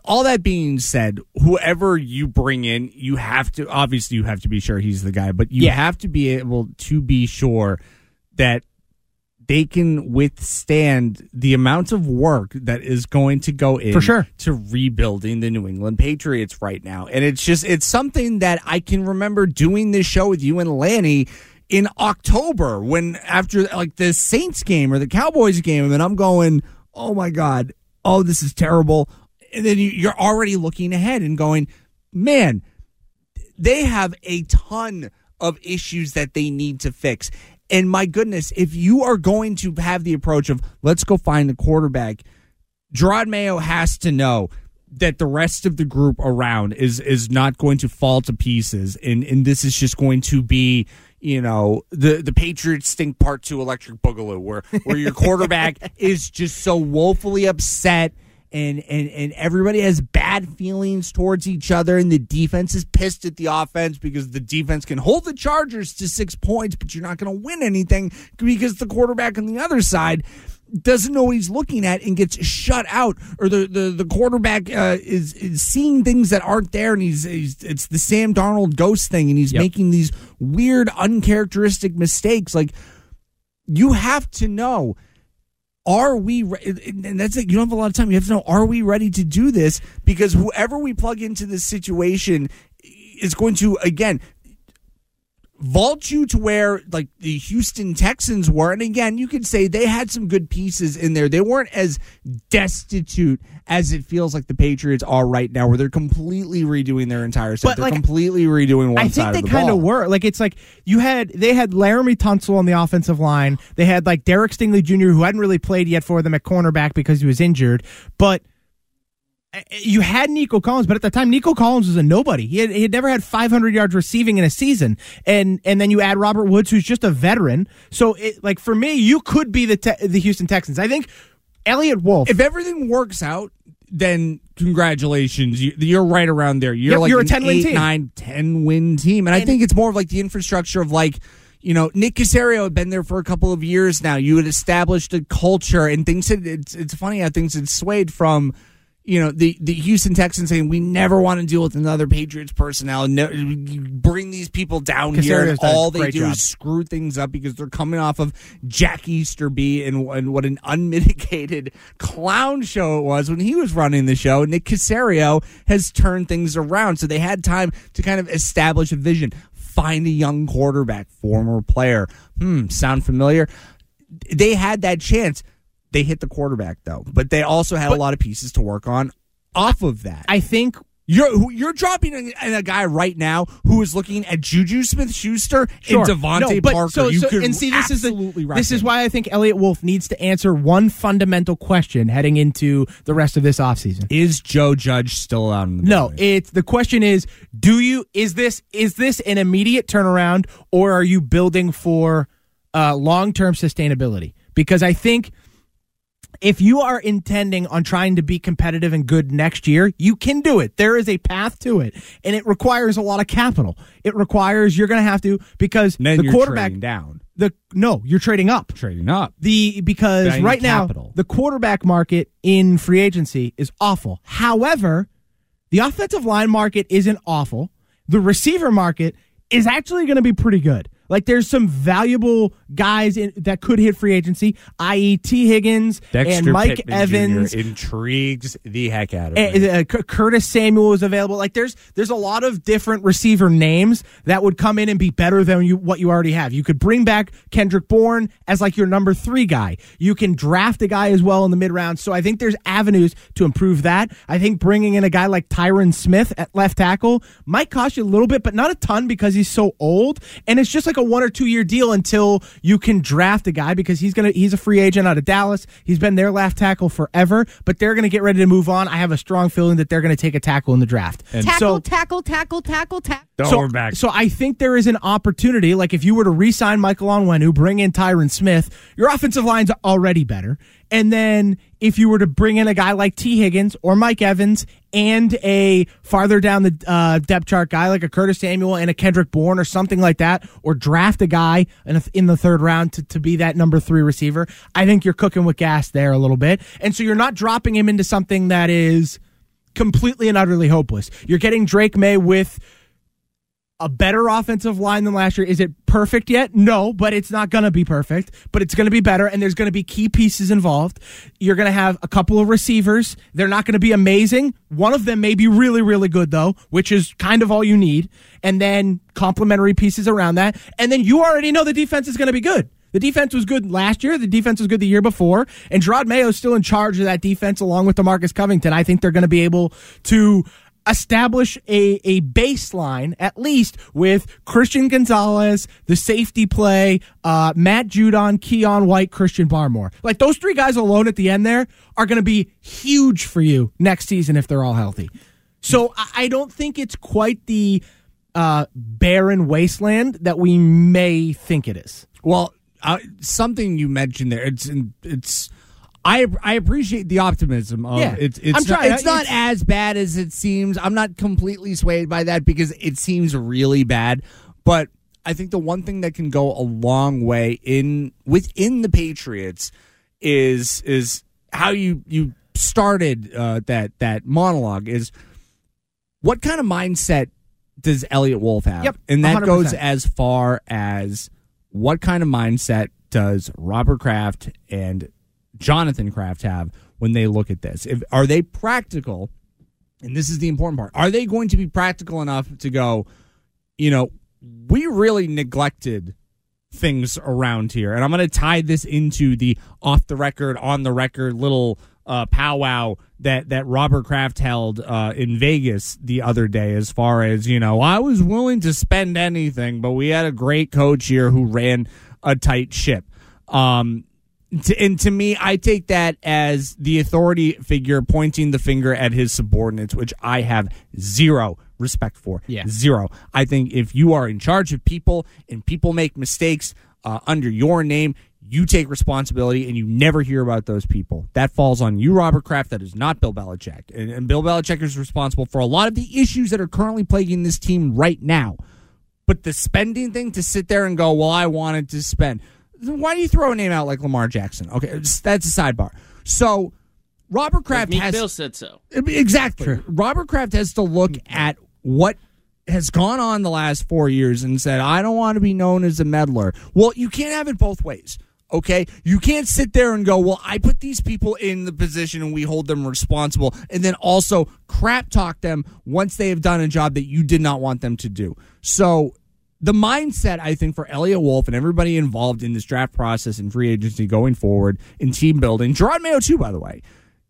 Speaker 4: All that being said, whoever you bring in, you have to obviously you have to be sure he's the guy, but you
Speaker 3: Yeah.
Speaker 4: have to be able to be sure that they can withstand the amount of work that is going to go in
Speaker 3: For sure.
Speaker 4: to rebuilding the New England Patriots right now. And it's just it's something that I can remember doing this show with you and Lanny in October when after like the Saints game or the Cowboys game and I'm going, "Oh my god, oh this is terrible." And then you, you're already looking ahead and going, "Man, they have a ton of issues that they need to fix. And my goodness, if you are going to have the approach of let's go find the quarterback, Jerod Mayo has to know that the rest of the group around is is not going to fall to pieces. And and this is just going to be you know the the Patriots stink part 2 electric boogaloo where where your quarterback is just so woefully upset and and and everybody has bad feelings towards each other and the defense is pissed at the offense because the defense can hold the Chargers to 6 points but you're not going to win anything because the quarterback on the other side doesn't know what he's looking at and gets shut out or the the, the quarterback uh, is, is seeing things that aren't there and he's, he's it's the Sam Darnold ghost thing and he's making these weird uncharacteristic mistakes. Like you have to know are we re- and that's it. You don't have a lot of time. You have to know are we ready to do this? Because whoever we plug into this situation is going to again vault you to where like the Houston Texans were. And again, you could say they had some good pieces in there. They weren't as destitute as it feels like the Patriots are right now, where they're completely redoing their entire set.
Speaker 3: But,
Speaker 4: they're
Speaker 3: like,
Speaker 4: completely redoing one
Speaker 3: I think they
Speaker 4: the
Speaker 3: kind of were. Like it's like you had they had Laremy Tunsil on the offensive line. They had like Derek Stingley Jr. who hadn't really played yet for them at cornerback because he was injured. But Eh, eh, you had Nico Collins, but at the time Nico Collins was a nobody. He had, he had never had 500 yards receiving in a season, and and then you add Robert Woods, who's just a veteran. So it, like for me, you could be the te- the Houston Texans. I think Elliot Wolf.
Speaker 4: If everything works out, then congratulations. You, you're right around there. You're
Speaker 3: Yep,
Speaker 4: like
Speaker 3: you're a
Speaker 4: an
Speaker 3: 10-win
Speaker 4: eight,
Speaker 3: team.
Speaker 4: nine, 10 win team. And, I think it's more of like the infrastructure of like, you know, Nick Caserio had been there for a couple of years now. You had established a culture and things had, it's, it's funny how things had swayed from, you know the the Houston Texans saying we never want to deal with another Patriots personnel. No, bring these people down here, and
Speaker 3: Caserio's done a
Speaker 4: all they do
Speaker 3: job.
Speaker 4: is screw things up because they're coming off of Jack Easterby and, and what an unmitigated clown show it was when he was running the show. Nick Caserio has turned things around, so they had time to kind of establish a vision, find a young quarterback, former player. Hmm, sound familiar? They had that chance. They hit the quarterback though, but they also had a lot of pieces to work on off of that.
Speaker 3: I think
Speaker 4: You're you're dropping a, a guy right now who is looking at Juju Smith Schuster
Speaker 3: Sure.
Speaker 4: and DeVante
Speaker 3: No, but
Speaker 4: Parker.
Speaker 3: So,
Speaker 4: you
Speaker 3: so-
Speaker 4: could
Speaker 3: and see, this is
Speaker 4: absolutely
Speaker 3: the, this is why I think Elliot Wolf needs to answer one fundamental question heading into the rest of this offseason.
Speaker 4: is Joe Judge still out in the
Speaker 3: No,
Speaker 4: building?
Speaker 3: it's the question is: Do you is this is this an immediate turnaround, or are you building for uh, long term sustainability? Because I think if you are intending on trying to be competitive and good next year, you can do it. There is a path to it, and it requires a lot of capital. It requires you're going to have to because the quarterback
Speaker 4: down,
Speaker 3: the no, you're trading up.
Speaker 4: trading up.
Speaker 3: The because
Speaker 4: Buying
Speaker 3: right
Speaker 4: capital.
Speaker 3: now the quarterback market in free agency is awful. However, the offensive line market isn't awful. The receiver market is actually going to be pretty good. Like there's some valuable guys in, that could hit free agency, i.e. Tee Higgins
Speaker 4: Dexter
Speaker 3: and Mike
Speaker 4: Pittman
Speaker 3: Evans.
Speaker 4: Jr. intrigues the heck out of me.
Speaker 3: uh, Curtis Samuel is available. Like there's there's a lot of different receiver names that would come in and be better than you what you already have. You could bring back Kendrick Bourne as like your number three guy. You can draft a guy as well in the mid round. So I think there's avenues to improve that. I think bringing in a guy like Tyron Smith at left tackle might cost you a little bit, but not a ton because he's so old. And it's just like a one or two year deal until you can draft a guy because he's gonna he's a free agent out of Dallas. He's been their left tackle forever, but they're gonna get ready to move on. I have a strong feeling that they're gonna take a tackle in the draft.
Speaker 9: Tackle,
Speaker 3: so
Speaker 9: tackle, tackle, tackle, tackle.
Speaker 4: Oh,
Speaker 3: so,
Speaker 4: we're back.
Speaker 3: so I think there is an opportunity. Like if you were to re-sign Michael Onwenu, bring in Tyron Smith, your offensive line's already better. And then if you were to bring in a guy like Tee Higgins or Mike Evans and a farther down the uh, depth chart guy like a Curtis Samuel and a Kendrick Bourne or something like that, or draft a guy in, a, in the third round to, to be that number three receiver, I think you're cooking with gas there a little bit. And so you're not dropping him into something that is completely and utterly hopeless. You're getting Drake Maye with a better offensive line than last year. Is it perfect yet? No, but it's not going to be perfect, but it's going to be better and there's going to be key pieces involved. You're going to have a couple of receivers. They're not going to be amazing. One of them may be really, really good though, which is kind of all you need. And then complementary pieces around that. And then you already know the defense is going to be good. The defense was good last year. The defense was good the year before. And Jerod Mayo is still in charge of that defense along with DeMarcus Covington. I think they're going to be able to establish a, a baseline, at least with Christian Gonzalez, the safety play, uh, Matt Judon, Keion White, Christian Barmore. Like those three guys alone at the end there are going to be huge for you next season if they're all healthy. So I, don't think it's quite the uh, barren wasteland that we may think it is.
Speaker 4: Well, uh, something you mentioned there. It's it's. I I appreciate the optimism of
Speaker 3: Yeah.
Speaker 4: it's it's
Speaker 3: I'm
Speaker 4: not,
Speaker 3: trying-
Speaker 4: it's not
Speaker 3: it's-
Speaker 4: as bad as it seems. I'm not completely swayed by that because it seems really bad, but I think the one thing that can go a long way in within the Patriots is is how you you started uh, that that monologue is what kind of mindset does Elliot Wolf have?
Speaker 3: Yep,
Speaker 4: and that
Speaker 3: 100%.
Speaker 4: goes as far as what kind of mindset does Robert Kraft and Jonathan Kraft have when they look at this? If are they practical? And this is the important part. Are they going to be practical enough to go, you know, we really neglected things around here. And I'm going to tie this into the off the record, on the record little uh, powwow that that Robert Kraft held uh, in Vegas the other day. As far as you know, I was willing to spend anything, but we had a great coach here who ran a tight ship. Um, to, and to me, I take that as the authority figure pointing the finger at his subordinates, which I have zero respect for.
Speaker 3: Yeah.
Speaker 4: Zero. I think if you are in charge of people and people make mistakes uh, under your name, you take responsibility and you never hear about those people. That falls on you, Robert Kraft. That is not Bill Belichick. And, and Bill Belichick is responsible for a lot of the issues that are currently plaguing this team right now. But the spending thing to sit there and go, well, I wanted to spend. Then why do you throw a name out like Lamar Jackson? Okay, that's a sidebar. So Robert Kraft
Speaker 5: Meek
Speaker 4: has
Speaker 5: Bill said so.
Speaker 4: Exactly. Robert Kraft has to look at what has gone on the last four years and said, I don't want to be known as a meddler. Well, you can't have it both ways. Okay. You can't sit there and go, well, I put these people in the position and we hold them responsible and then also crap talk them once they have done a job that you did not want them to do. So the mindset, I think, for Elliot Wolf and everybody involved in this draft process and free agency going forward in team building, Jerod Mayo too, by the way,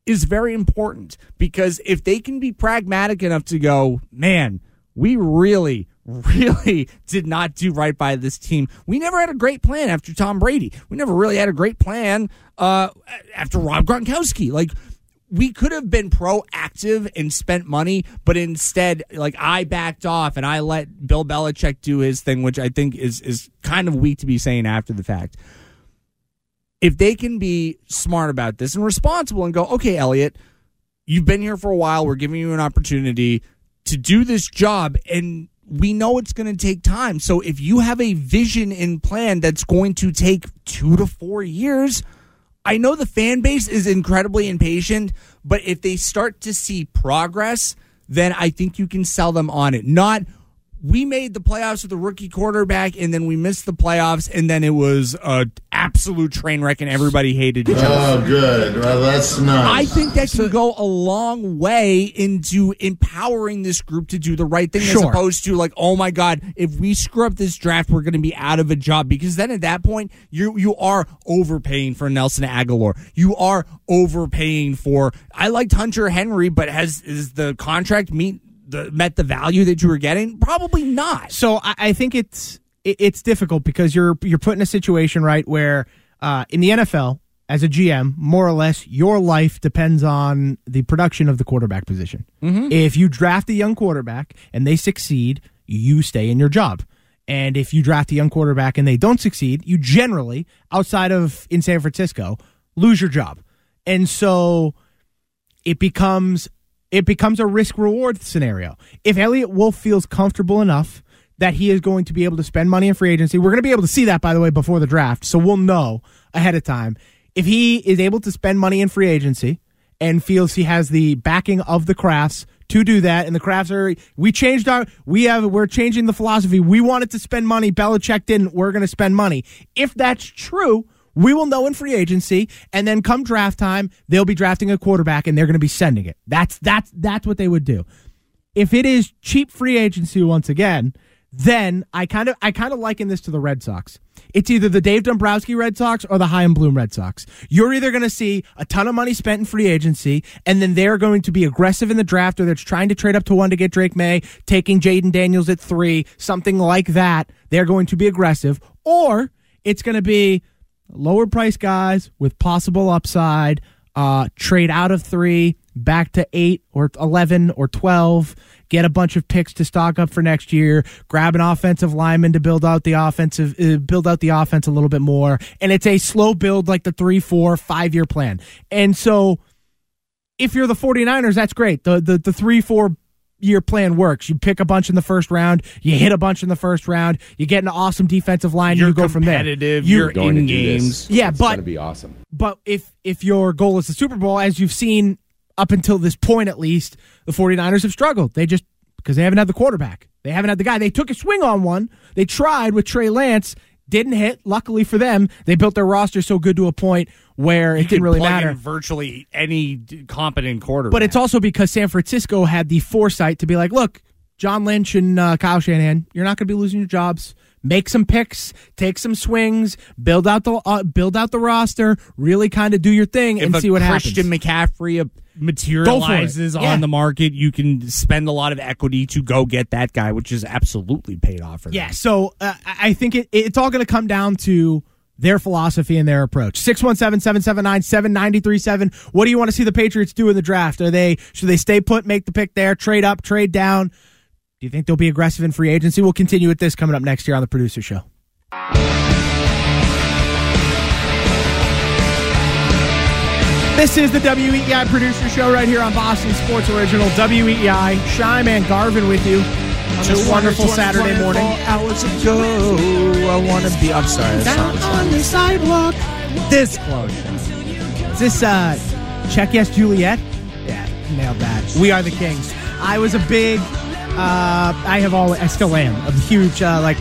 Speaker 4: is very important because if they can be pragmatic enough to go, man, we really, really did not do right by this team. We never had a great plan after Tom Brady. We never really had a great plan uh, after Rob Gronkowski. Like, we could have been proactive and spent money, but instead, like I backed off and I let Bill Belichick do his thing, which I think is is kind of weak to be saying after the fact. If they can be smart about this and responsible and go, okay, Elliot, you've been here for a while. We're giving you an opportunity to do this job, and we know it's going to take time. So if you have a vision and plan that's going to take two to four years I know the fan base is incredibly impatient, but if they start to see progress, then I think you can sell them on it. Not we made the playoffs with a rookie quarterback and then we missed the playoffs and then it was a absolute train wreck and everybody hated each other.
Speaker 10: Oh, good. Well, that's nice.
Speaker 4: I think that can go a long way into empowering this group to do the right thing as
Speaker 3: Sure.
Speaker 4: opposed to like, oh my God, if we screw up this draft, we're going to be out of a job. Because then at that point, you you are overpaying for Nelson Agholor. You are overpaying for. I liked Hunter Henry, but has is the contract meet the met the value that you were getting? Probably not.
Speaker 3: So I, I think it's it, it's difficult because you're you're put in a situation right where uh, in the NFL as a GM, more or less, your life depends on the production of the quarterback position.
Speaker 4: Mhm.
Speaker 3: If you draft a young quarterback and they succeed, you stay in your job. And if you draft a young quarterback and they don't succeed, you generally, outside of in San Francisco, lose your job. And so it becomes it becomes a risk reward scenario. If Elliot Wolf feels comfortable enough that he is going to be able to spend money in free agency, we're going to be able to see that by the way before the draft, so we'll know ahead of time. If he is able to spend money in free agency and feels he has the backing of the Krafts to do that, and the Krafts are we changed our we have we're changing the philosophy. We wanted to spend money, Belichick didn't. We're going to spend money. If that's true, we will know in free agency, and then come draft time, they'll be drafting a quarterback, and they're going to be sending it. That's that's that's what they would do. If it is cheap free agency once again, then I kind of I kind of liken this to the Red Sox. It's either the Dave Dombrowski Red Sox or the Chaim Bloom Red Sox. You're either going to see a ton of money spent in free agency, and then they're going to be aggressive in the draft, or they're trying to trade up to one to get Drake Maye, taking Jayden Daniels at three, something like that. They're going to be aggressive, or it's going to be lower price guys with possible upside. Uh, trade out of three back to eight or eleven or twelve. Get a bunch of picks to stock up for next year. Grab an offensive lineman to build out the offensive, uh, build out the offense a little bit more. And it's a slow build, like the three, four, five year plan. And so, if you're the 49ers, that's great. The the the three, four year plan works. You pick a bunch in the first round, you hit a bunch in the first round, you get an awesome defensive line,
Speaker 4: You're
Speaker 3: and you go from there.
Speaker 4: competitive,
Speaker 3: You-
Speaker 4: you're
Speaker 11: going to
Speaker 4: in games.
Speaker 3: Yeah,
Speaker 11: It's
Speaker 3: but
Speaker 11: going to be awesome.
Speaker 3: but if if your goal is the Super Bowl, as you've seen up until this point at least, the 49ers have struggled. They just because they haven't had the quarterback. They haven't had the guy. They took a swing on one. They tried with Trey Lance, didn't hit. Luckily for them, they built their roster so good to a point where it didn't really matter.
Speaker 4: in virtually any competent quarterback.
Speaker 3: But it's also because San Francisco had the foresight to be like, look, John Lynch and uh, Kyle Shanahan, you're not going to be losing your jobs. Make some picks, take some swings, build out the uh, build out the roster, really kind of do your thing
Speaker 4: if
Speaker 3: and see what
Speaker 4: Christian
Speaker 3: happens.
Speaker 4: McCaffrey uh, materializes
Speaker 3: Yeah.
Speaker 4: on the market, you can spend a lot of equity to go get that guy, which is absolutely paid off for them.
Speaker 3: Yeah, so uh, I I think it, it's all going to come down to their philosophy and their approach. 617-779-7937. What do you want to see the Patriots do in the draft? Are they should they stay put, make the pick there, trade up, trade down? Do you think they'll be aggressive in free agency? We'll continue with this coming up next year on the producer show. This is the WEEI producer show right here on Boston Sports Original. WEEI, Scheim and Garvin with you this wonderful Saturday morning.
Speaker 4: Hours ago, I want to be. I'm sorry.
Speaker 3: Down on the sidewalk.
Speaker 4: This close.
Speaker 3: Is this uh Check yes, Juliet. Yeah, nailed that. We are the kings. I was a big. Uh, I have all. I still am a huge uh, like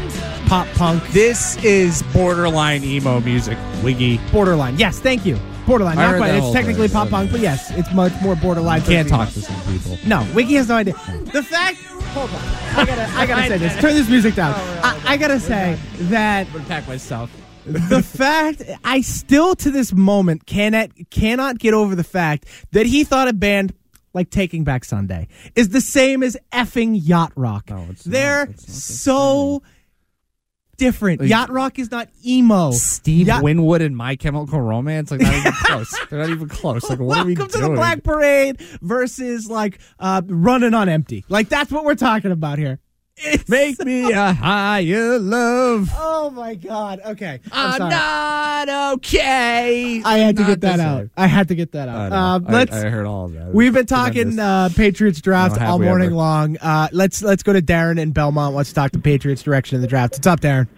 Speaker 3: pop punk.
Speaker 4: This is borderline emo music. Wiggy.
Speaker 3: Borderline. Yes, thank you. Borderline.
Speaker 4: I
Speaker 3: Not quite. It's technically pop punk, but yes, it's much more borderline.
Speaker 4: Can't talk to some people.
Speaker 3: No, Wiggy has no idea. The fact. Hold on. I gotta. I gotta say this. Turn this music down. Oh, I, I gotta say that
Speaker 4: Pack myself.
Speaker 3: the fact I still to this moment cannot cannot get over the fact that he thought a band like Taking Back Sunday is the same as effing yacht rock.
Speaker 4: Oh, it's
Speaker 3: They're.
Speaker 4: It's not the
Speaker 3: so different.
Speaker 4: Like-
Speaker 3: yacht rock is not emo.
Speaker 4: Steve
Speaker 3: Yacht-
Speaker 4: Winwood and My Chemical Romance, like not even close. They're not even close. Like what are we
Speaker 3: Welcome to the Black Parade versus like uh, running on empty. Like that's what we're talking about here. It's-
Speaker 4: Make me a higher love.
Speaker 3: Oh my god. Okay. I'm,
Speaker 4: I'm
Speaker 3: sorry.
Speaker 4: not okay.
Speaker 3: I had to
Speaker 4: Not
Speaker 3: get that out.
Speaker 4: same.
Speaker 3: I had to get that out.
Speaker 4: know.
Speaker 3: Uh,
Speaker 4: I-
Speaker 3: let's.
Speaker 4: I, heard all of that.
Speaker 3: We've been talking uh, Patriots draft all morning
Speaker 4: ever.
Speaker 3: long. Uh, let's let's go to Darren in Belmont. Let's talk the Patriots direction of the draft. What's up, Darren?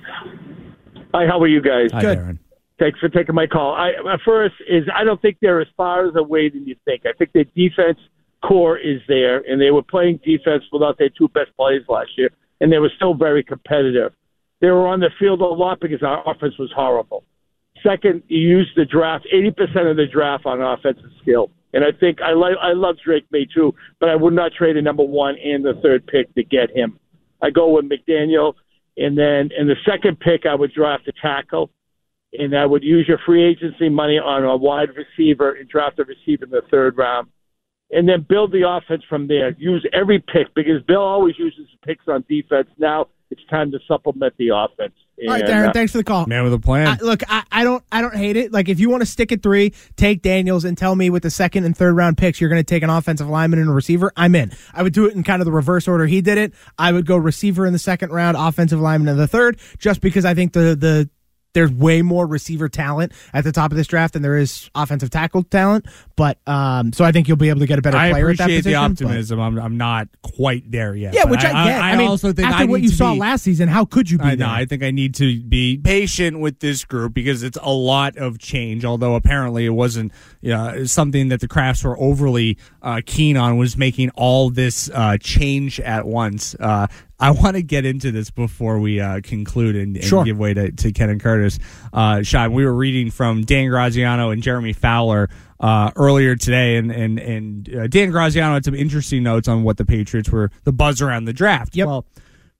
Speaker 11: Hi, how are you guys?
Speaker 4: Hi,
Speaker 3: Good.
Speaker 4: Darren.
Speaker 11: Thanks for taking my call. I, my first is I don't think they're as far as away than you think. I think their defense core is there, and they were playing defense without their two best players last year, and they were still very competitive. They were on the field a lot because our offense was horrible. Second, you used the draft, 80% of the draft on offensive skill. And I think I like I love Drake Maye too, but I would not trade a number one and the third pick to get him. I go with McDaniel, and then in the second pick I would draft a tackle, and I would use your free agency money on a wide receiver and draft a receiver in the third round, and then build the offense from there. Use every pick because Bill always uses picks on defense. Now it's time to supplement the offense.
Speaker 3: All right, Darren.
Speaker 11: uh,
Speaker 3: Thanks for the call.
Speaker 4: Man with a plan.
Speaker 3: I, look, I, I don't I don't hate it. Like if you want to stick at three, take Daniels and tell me with the second and third round picks you're going to take an offensive lineman and a receiver. I'm in. I would do it in kind of the reverse order he did it. I would go receiver in the second round, offensive lineman in the third, just because I think the the there's way more receiver talent at the top of this draft than there is offensive tackle talent. But um, so I think you'll be able to get a better
Speaker 4: I
Speaker 3: player at that
Speaker 4: appreciate
Speaker 3: position.
Speaker 4: the
Speaker 3: but-
Speaker 4: optimism. I'm, I'm not quite there yet.
Speaker 3: yeah, which I, get. I, mean,
Speaker 4: also think
Speaker 3: after
Speaker 4: I
Speaker 3: what you saw
Speaker 4: be-
Speaker 3: last season, how could you be
Speaker 4: I know.
Speaker 3: there?
Speaker 4: I think I need to be patient with this group because it's a lot of change. Although apparently it wasn't you know, something that the Krafts were overly uh, keen on was making all this uh, change at once. Uh, I want to get into this before we uh, conclude and, and
Speaker 3: Sure.
Speaker 4: give way to, to Ken and Curtis. Uh, Sean, we were reading from Dan Graziano and Jeremy Fowler uh, earlier today, and and and uh, Dan Graziano had some interesting notes on what the Patriots were the buzz around the draft.
Speaker 3: Yep.
Speaker 4: Well,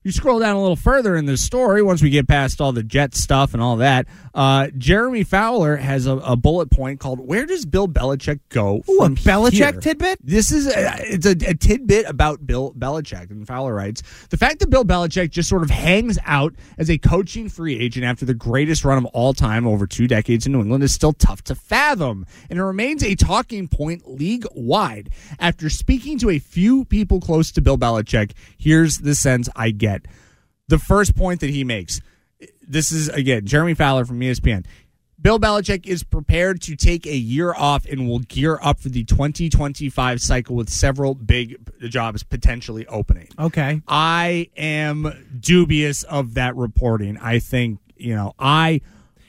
Speaker 4: you scroll down a little further in this story, once we get past all the jet stuff and all that, uh, Jeremy Fowler has a, a bullet point called "Where does Bill Belichick go?"
Speaker 3: Ooh, a Belichick
Speaker 4: here?
Speaker 3: tidbit?
Speaker 4: This is a, it's a, a tidbit about Bill Belichick. And Fowler writes the fact that Bill Belichick just sort of hangs out as a coaching free agent after the greatest run of all time over two decades in New England is still tough to fathom, and it remains a talking point league wide. After speaking to a few people close to Bill Belichick, here's the sense I get. The first point that he makes. This is again Jeremy Fowler from ESPN. Bill Belichick is prepared to take a year off and will gear up for the 2025 cycle with several big jobs potentially opening.
Speaker 3: okay.
Speaker 4: I am dubious of that reporting. I think, you know, I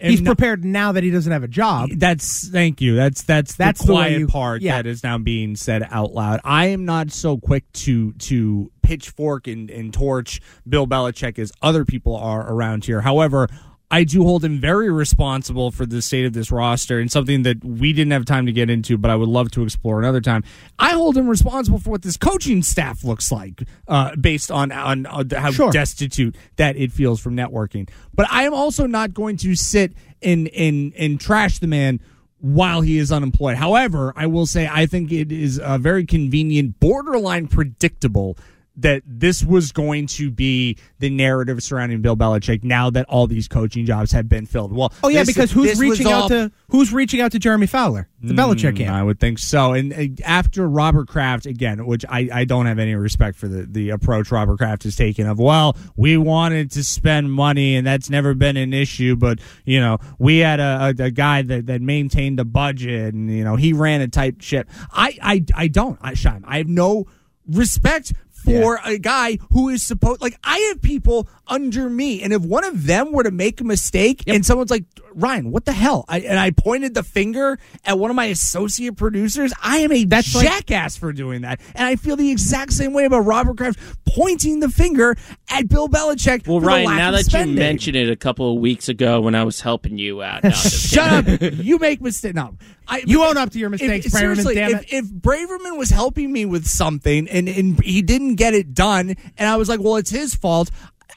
Speaker 4: am
Speaker 3: He's prepared now that he doesn't have a job.
Speaker 4: that's thank you. That's that's
Speaker 3: That's
Speaker 4: the
Speaker 3: the
Speaker 4: quiet
Speaker 3: you-
Speaker 4: part
Speaker 3: yeah.
Speaker 4: that is now being said out loud. I am not so quick to to pitchfork and, and torch Bill Belichick as other people are around here. However, I do hold him very responsible for the state of this roster and something that we didn't have time to get into, but I would love to explore another time. I hold him responsible for what this coaching staff looks like, uh, based on on, on how
Speaker 3: Sure.
Speaker 4: destitute that it feels from networking. But I am also not going to sit and and and trash the man while he is unemployed. However, I will say I think it is a very convenient, borderline predictable that this was going to be the narrative surrounding Bill Belichick now that all these coaching jobs have been filled. Well,
Speaker 3: Oh yeah,
Speaker 4: this-
Speaker 3: because who's reaching
Speaker 4: all-
Speaker 3: out to who's reaching out to Jeremy Fowler? The Belichick
Speaker 4: Mm,
Speaker 3: camp.
Speaker 4: I would think so. And uh, after Robert Kraft again, which I, I don't have any respect for the, the approach Robert Kraft has taken of, well, we wanted to spend money and that's never been an issue, but you know, we had a, a, a guy that, that maintained a budget and you know, he ran a tight ship. I I, I don't, I Scheim. I have no respect for a guy who is supposed like I have people under me, and if one of them were to make a mistake, and someone's like, Ryan, what the hell? I, and I pointed the finger at one of my associate producers. I am a
Speaker 3: That's like-
Speaker 4: jackass for doing that, and I feel the exact same way about Robert Kraft pointing the finger at Bill Belichick.
Speaker 5: Well, Ryan, now that
Speaker 4: spending.
Speaker 5: you mention it a couple of weeks ago when I was helping you out. No,
Speaker 4: Shut up! You make mistakes. No, I,
Speaker 3: You own up to your mistakes,
Speaker 4: if,
Speaker 3: Braverman,
Speaker 4: seriously,
Speaker 3: damn
Speaker 4: if, if Braverman was helping me with something and, and he didn't get it done, and I was like, well, it's his fault,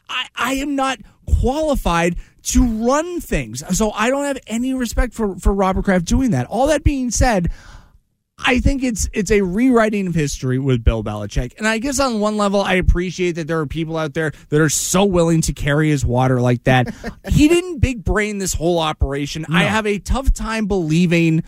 Speaker 4: I, I am not qualified to run things. So I don't have any respect for, for Robert Kraft doing that. All that being said, I think it's it's a rewriting of history with Bill Belichick. And I guess on one level I appreciate that there are people out there that are so willing to carry his water like that. he didn't big brain this whole operation. I have a tough time believing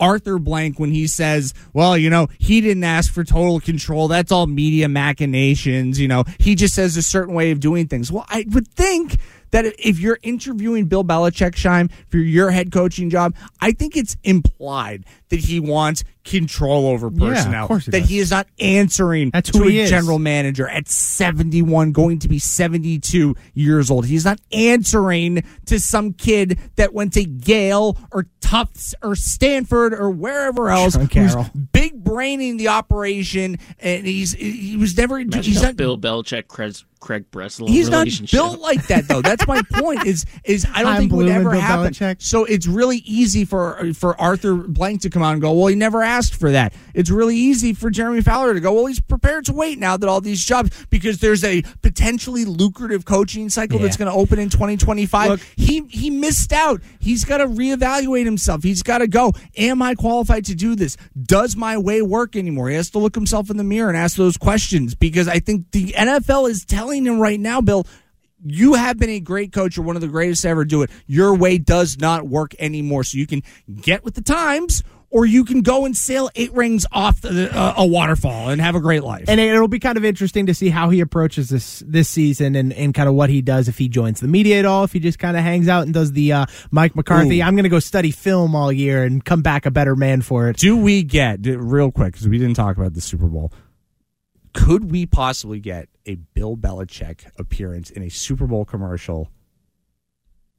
Speaker 4: Arthur Blank when he says, well, you know, he didn't ask for total control. That's all media machinations. You know, he just says a certain way of doing things. Well, I would think that if you're interviewing Bill Belichick, Scheim, for your head coaching job, I think it's implied that he wants control over
Speaker 3: Yeah, of
Speaker 4: personnel.
Speaker 3: course he
Speaker 4: that
Speaker 3: does.
Speaker 4: he is not answering
Speaker 3: That's
Speaker 4: to a
Speaker 3: he is.
Speaker 4: general manager at 71, going to be 72 years old. He's not answering to some kid that went to Yale or Tufts or Stanford or wherever else
Speaker 3: Sean
Speaker 4: who's
Speaker 3: Carroll.
Speaker 4: big braining the operation, and he's he was never
Speaker 5: Imagine
Speaker 4: he's not
Speaker 5: Bill Belichick, Craig, Craig Breslow
Speaker 4: He's not built like that, though. That's my point. Is is I don't
Speaker 3: I'm
Speaker 4: think would ever
Speaker 3: Bill
Speaker 4: happen.
Speaker 3: Belichick.
Speaker 4: So it's really easy for for Arthur Blank to come out and go, "Well, he never asked for that." It's really easy for Jeremy Fowler to go, "Well, he's prepared to wait now that all these jobs because there's a potentially lucrative coaching cycle that's going to open in 2025."
Speaker 3: Look-
Speaker 4: he he missed out. He's got to reevaluate himself. He's got to go. Am I qualified to do this? Does my way work anymore? He has to look himself in the mirror and ask those questions because I think the NFL is telling him right now, Bill. You have been a great coach. You're one of the greatest to ever do it. Your way does not work anymore. So you can get with the times, or you can go and sail eight rings off the, uh, a waterfall and have a great life.
Speaker 3: And it'll be kind of interesting to see how he approaches this this season and, and kind of what he does if he joins the media at all, if he just kind of hangs out and does the uh, Mike McCarthy.
Speaker 4: Ooh.
Speaker 3: I'm going to go study film all year and come back a better man for it.
Speaker 4: Do we get real quick because we didn't talk about the Super Bowl? Could we possibly get a Bill Belichick appearance in a Super Bowl commercial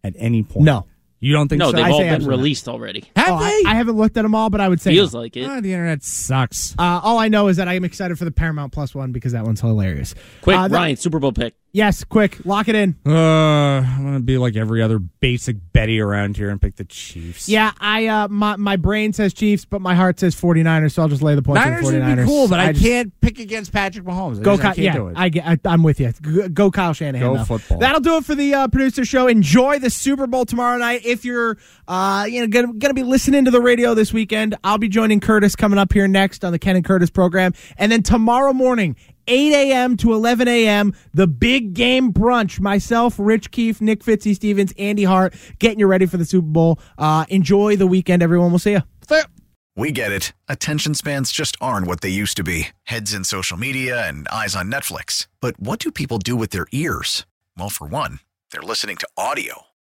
Speaker 4: at any point?
Speaker 3: No.
Speaker 4: You don't think
Speaker 5: No,
Speaker 4: so?
Speaker 5: they've
Speaker 3: I
Speaker 5: all
Speaker 3: say
Speaker 5: been
Speaker 3: absolutely not.
Speaker 5: released already.
Speaker 4: Have
Speaker 3: Oh, I,
Speaker 4: they?
Speaker 3: I haven't looked at them all, but I would say
Speaker 5: Feels
Speaker 3: no.
Speaker 5: like it.
Speaker 4: Ah, the internet sucks.
Speaker 3: Uh, all I know is that I am excited for the Paramount Plus one because that one's hilarious.
Speaker 5: Quick,
Speaker 3: Uh, that-
Speaker 5: Ryan, Super Bowl pick.
Speaker 3: Yes, quick, lock it in.
Speaker 4: Uh, I'm gonna be like every other basic Betty around here and pick the Chiefs.
Speaker 3: Yeah, I uh, my my brain says Chiefs, but my heart says 49ers, so I'll just lay the points
Speaker 4: Niners
Speaker 3: on the
Speaker 4: would
Speaker 3: 49ers.
Speaker 4: be cool, but I,
Speaker 3: just-
Speaker 4: can't pick against Patrick Mahomes. I
Speaker 3: Go,
Speaker 4: just- I
Speaker 3: Ky-
Speaker 4: can't
Speaker 3: yeah,
Speaker 4: do it.
Speaker 3: I, get- I, am with you. Go, go Kyle Shanahan.
Speaker 4: Go
Speaker 3: though.
Speaker 4: football.
Speaker 3: That'll do it for the uh, producer show. Enjoy the Super Bowl tomorrow night. If you're, uh, you know, gonna, gonna be listening to the radio this weekend, I'll be joining Curtis coming up here next on the Ken and Curtis program, and then tomorrow morning. 8 a.m. to 11 a.m. The big game brunch. Myself, Rich Keefe, Nick Fitzy Stevens, Andy Hart, getting you ready for the Super Bowl. Uh, enjoy the weekend, everyone. We'll see you.
Speaker 7: We get it. Attention spans just aren't what they used to be heads in social media and eyes on Netflix. But what do people do with their ears? Well, for one, they're listening to audio.